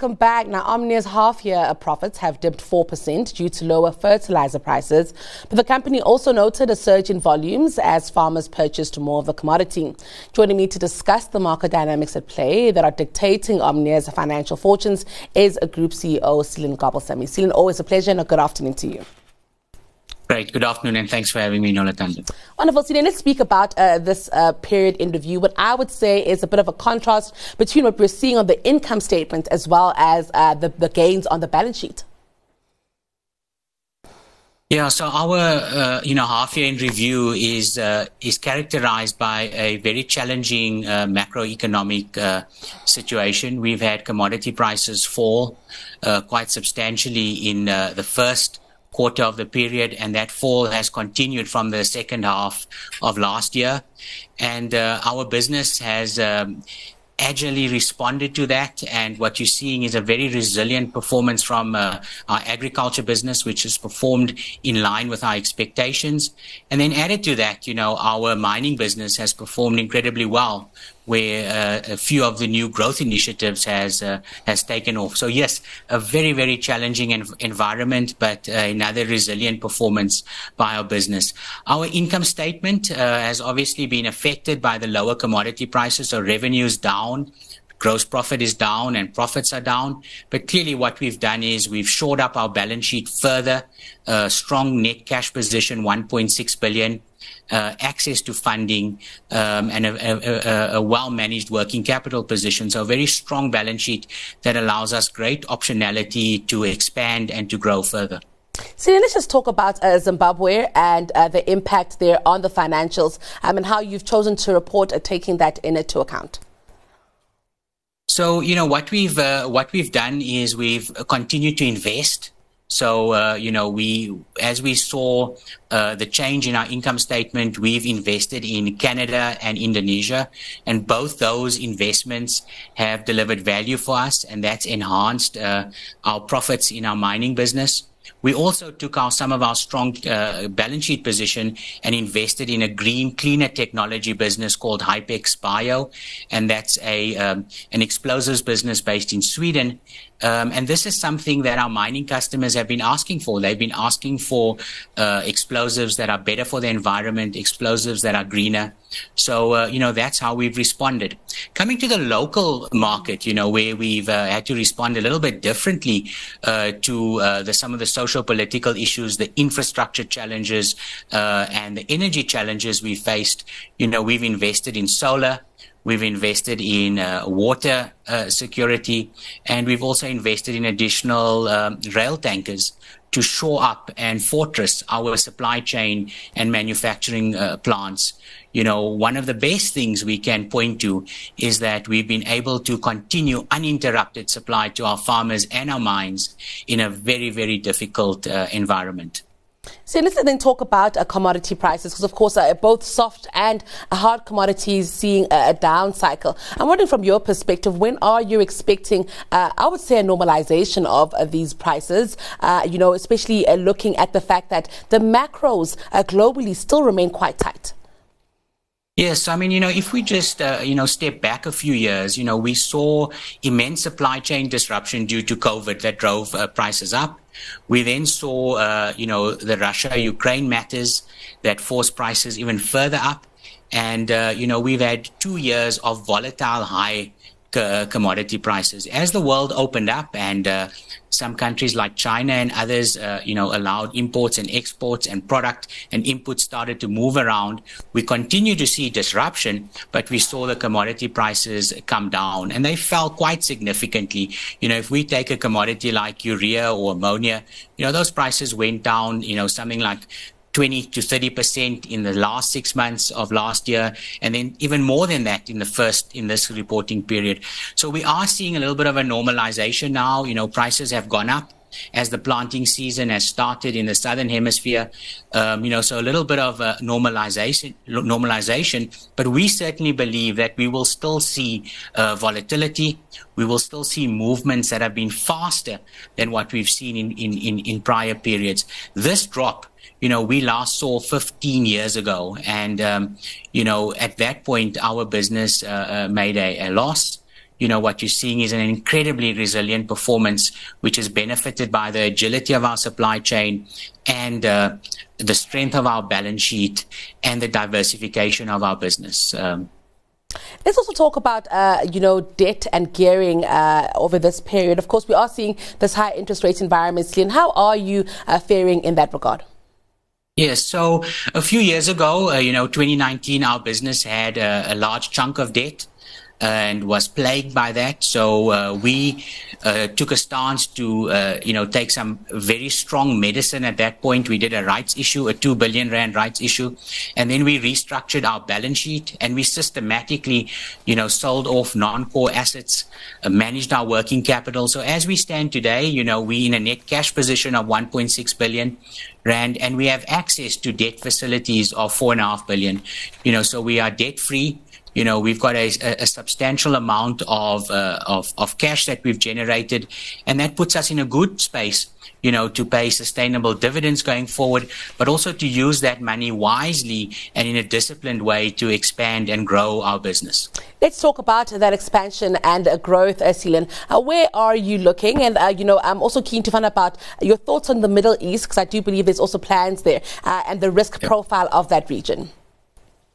welcome back. Now, Omnia's half year profits have dipped 4% due to lower fertilizer prices, but the company also noted a surge in volumes as farmers purchased more of the commodity. Joining me to discuss the market dynamics at play that are dictating Omnia's financial fortunes is a Group CEO, Seelan Gobalsamy. Seelan, always a pleasure and a good afternoon to you. Great. Good afternoon, and thanks for having me, Nolitanda. Wonderful. So let's speak about uh, this uh, period in review. What I would say is a bit of a contrast between what we're seeing on the income statement as well as uh, the, the gains on the balance sheet. Yeah, so our uh, you know half year in review is uh, is characterized by a very challenging uh, macroeconomic uh, situation. We've had commodity prices fall uh, quite substantially in uh, the first quarter of the period, and that fall has continued from the second half of last year. And uh, our business has um, agilely responded to that. And what you're seeing is a very resilient performance from uh, our agriculture business, which has performed in line with our expectations. And then added to that, you know, our mining business has performed incredibly well where uh, a few of the new growth initiatives has uh, has taken off. So yes, a very very challenging env- environment, but uh, another resilient performance by our business. Our income statement has obviously been affected by the lower commodity prices, so revenues down. Gross profit is down and profits are down. But clearly what we've done is we've shored up our balance sheet further, uh, strong net cash position, 1.6 billion uh, access to funding, um, and a, a, a, well-managed working capital position. So a very strong balance sheet that allows us great optionality to expand and to grow further. So let's just talk about uh, Zimbabwe and uh, the impact there on the financials um, and how you've chosen to report uh, taking that into account. So you know what we've uh, what we've done is we've continued to invest so, uh, you know, we, as we saw uh, the change in our income statement, we've invested in Canada and Indonesia, and both those investments have delivered value for us, and that's enhanced uh, our profits in our mining business. We also took our, some of our strong uh, balance sheet position and invested in a green, cleaner technology business called Hypex Bio, and that's a um, an explosives business based in Sweden. Um, and this is something that our mining customers have been asking for. They've been asking for uh, explosives that are better for the environment, explosives that are greener. So, uh, you know, that's how we've responded. Coming to the local market, you know, where we've uh, had to respond a little bit differently uh, to uh, the, some of the social political issues, the infrastructure challenges, uh, and the energy challenges we faced. You know, we've invested in solar. We've invested in uh, water uh, security, and we've also invested in additional um, rail tankers to shore up and fortress our supply chain and manufacturing uh, plants. You know, one of the best things we can point to is that we've been able to continue uninterrupted supply to our farmers and our mines in a very, very difficult uh, environment. So let's then talk about uh, commodity prices because, of course, uh, both soft and hard commodities seeing a, a, down cycle. I'm wondering, from your perspective, when are you expecting, uh, I would say, a normalization of uh, these prices? Uh, you know, especially uh, looking at the fact that the macros globally still remain quite tight. Yes, I mean, you know, if we just, uh, you know, step back a few years, you know, we saw immense supply chain disruption due to COVID that drove uh, prices up. We then saw, uh, you know, the Russia-Ukraine matters that forced prices even further up. And, uh, you know, we've had two years of volatile high commodity prices. As the world opened up and uh, some countries like China and others, uh, you know, allowed imports and exports and product and inputs started to move around. We continue to see disruption, but we saw the commodity prices come down and they fell quite significantly. You know, if we take a commodity like urea or ammonia, you know, those prices went down, you know, something like 20 to 30% in the last six months of last year, and then even more than that in the first, in this reporting period. So we are seeing a little bit of a normalization now. You know, prices have gone up as the planting season has started in the southern hemisphere. Um, you know, so a little bit of normalization, normalization, but we certainly believe that we will still see uh, volatility. We will still see movements that have been faster than what we've seen in, in, in, in prior periods. This drop you know, we last saw 15 years ago. And, um, you know, at that point, our business uh, uh, made a, a, loss. You know, what you're seeing is an incredibly resilient performance, which is benefited by the agility of our supply chain and uh, the strength of our balance sheet and the diversification of our business. Um, Let's also talk about, uh, you know, debt and gearing uh, over this period. Of course, we are seeing this high interest rate environment. And how are you uh, faring in that regard? Yes. So a few years ago, uh, you know, 2019, our business had a, a large chunk of debt and was plagued by that. So uh, we uh, took a stance to, uh, you know, take some very strong medicine at that point. We did a rights issue, a two billion rand rights issue, and then we restructured our balance sheet and we systematically, you know, sold off non-core assets, uh, managed our working capital. So as we stand today, you know, we in a net cash position of 1.6 billion rand, and we have access to debt facilities of four and a half billion. You know, so we are debt free you know we've got a, a substantial amount of, uh, of of cash that we've generated, and that puts us in a good space you know, to pay sustainable dividends going forward, but also to use that money wisely and in a disciplined way to expand and grow our business. Let's talk about that expansion and growth, uh, Uh, where are you looking? And, uh, you know, I'm also keen to find out about your thoughts on the Middle East, because I do believe there's also plans there, uh, and the risk yep. profile of that region.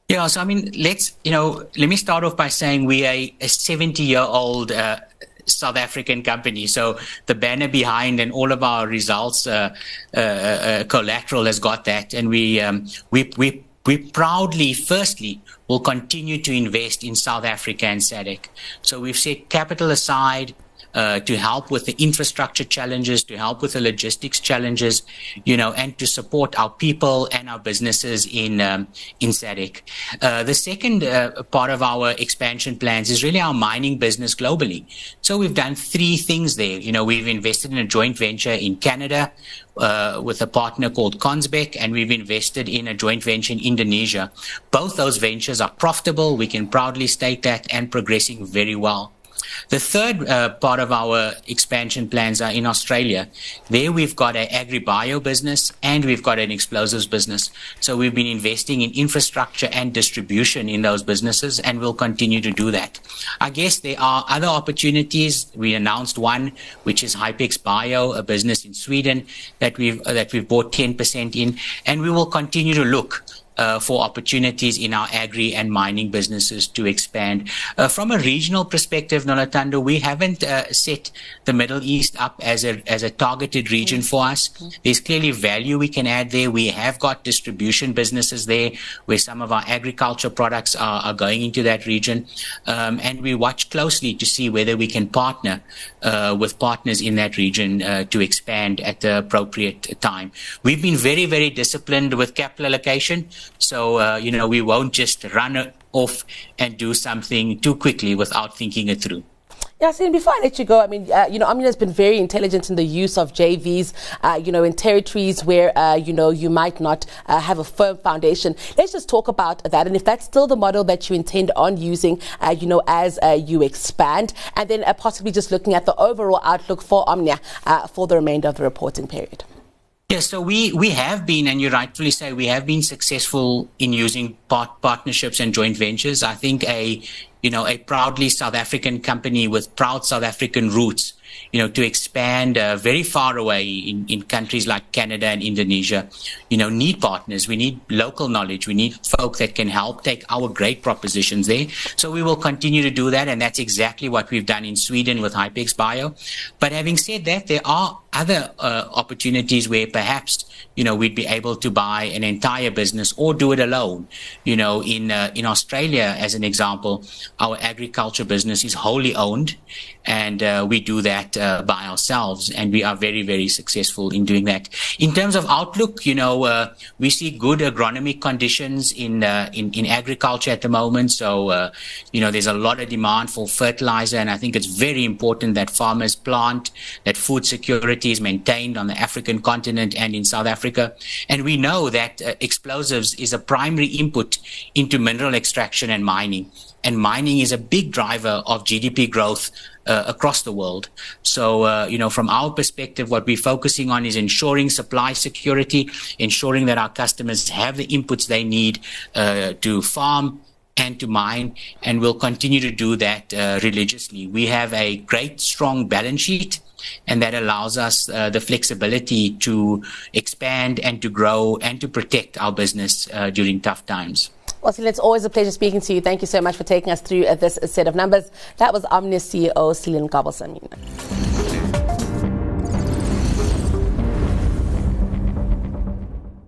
Yeah, so I mean, let's you know, let me start off by saying we are a 70 year old uh, South African company. So the banner behind and all of our results, uh, uh, uh, collateral has got that, and we um, we we. We proudly, firstly, will continue to invest in South Africa and SADC. So we've set capital aside uh, to help with the infrastructure challenges, to help with the logistics challenges, you know, and to support our people and our businesses in um, in SADC. Uh, the second uh, part of our expansion plans is really our mining business globally. So we've done three things there. You know, we've invested in a joint venture in Canada. Uh, with a partner called Consbec, and we've invested in a joint venture in Indonesia. Both those ventures are profitable. We can proudly state that and progressing very well. The third uh, part of our expansion plans are in Australia. There we've got an agri-bio business and we've got an explosives business. So we've been investing in infrastructure and distribution in those businesses and we'll continue to do that. I guess there are other opportunities. We announced one, which is Hypex Bio, a business in Sweden that we've, uh, that we've bought 10% in and we will continue to look uh, for opportunities in our agri and mining businesses to expand. Uh, from a regional perspective, Nolatando, we haven't uh, set the Middle East up as a as a targeted region for us. There's clearly value we can add there. We have got distribution businesses there where some of our agriculture products are, are going into that region, um, and we watch closely to see whether we can partner uh, with partners in that region uh, to expand at the appropriate time. We've been very very disciplined with capital allocation. So, uh, you know, we won't just run off and do something too quickly without thinking it through. Yasin, before I let you go, I mean, uh, you know, Omnia has been very intelligent in the use of JVs, uh, you know, in territories where, uh, you know, you might not uh, have a firm foundation. Let's just talk about that. And if that's still the model that you intend on using, uh, you know, as uh, you expand, and then possibly just looking at the overall outlook for Omnia for the remainder of the reporting period. Yes, so we, we have been, and you rightfully say, we have been successful in using part, partnerships and joint ventures. I think a, you know, a proudly South African company with proud South African roots you know, to expand uh, very far away in, in countries like Canada and Indonesia, you know, need partners. We need local knowledge. We need folk that can help take our great propositions there. So we will continue to do that. And that's exactly what we've done in Sweden with Hypex Bio. But having said that, there are other uh, opportunities where perhaps you know we'd be able to buy an entire business or do it alone you know in uh, in Australia as an example our agriculture business is wholly owned and uh, we do that uh, by ourselves and we are very very successful in doing that in terms of outlook you know uh, we see good agronomic conditions in uh, in in agriculture at the moment so you know there's a lot of demand for fertilizer and I think it's very important that farmers plant that food security is maintained on the African continent and in South Africa. And we know that uh, explosives is a primary input into mineral extraction and mining. And mining is a big driver of GDP growth uh, across the world. So, uh, you know, from our perspective, what we're focusing on is ensuring supply security, ensuring that our customers have the inputs they need uh, to farm, and to mine, and we'll continue to do that uh, religiously. We have a great, strong balance sheet, and that allows us uh, the flexibility to expand and to grow and to protect our business uh, during tough times. Wasil, it's always a pleasure speaking to you. Thank you so much for taking us through this set of numbers. That was Omnia's CEO Seelan Gabelsamina.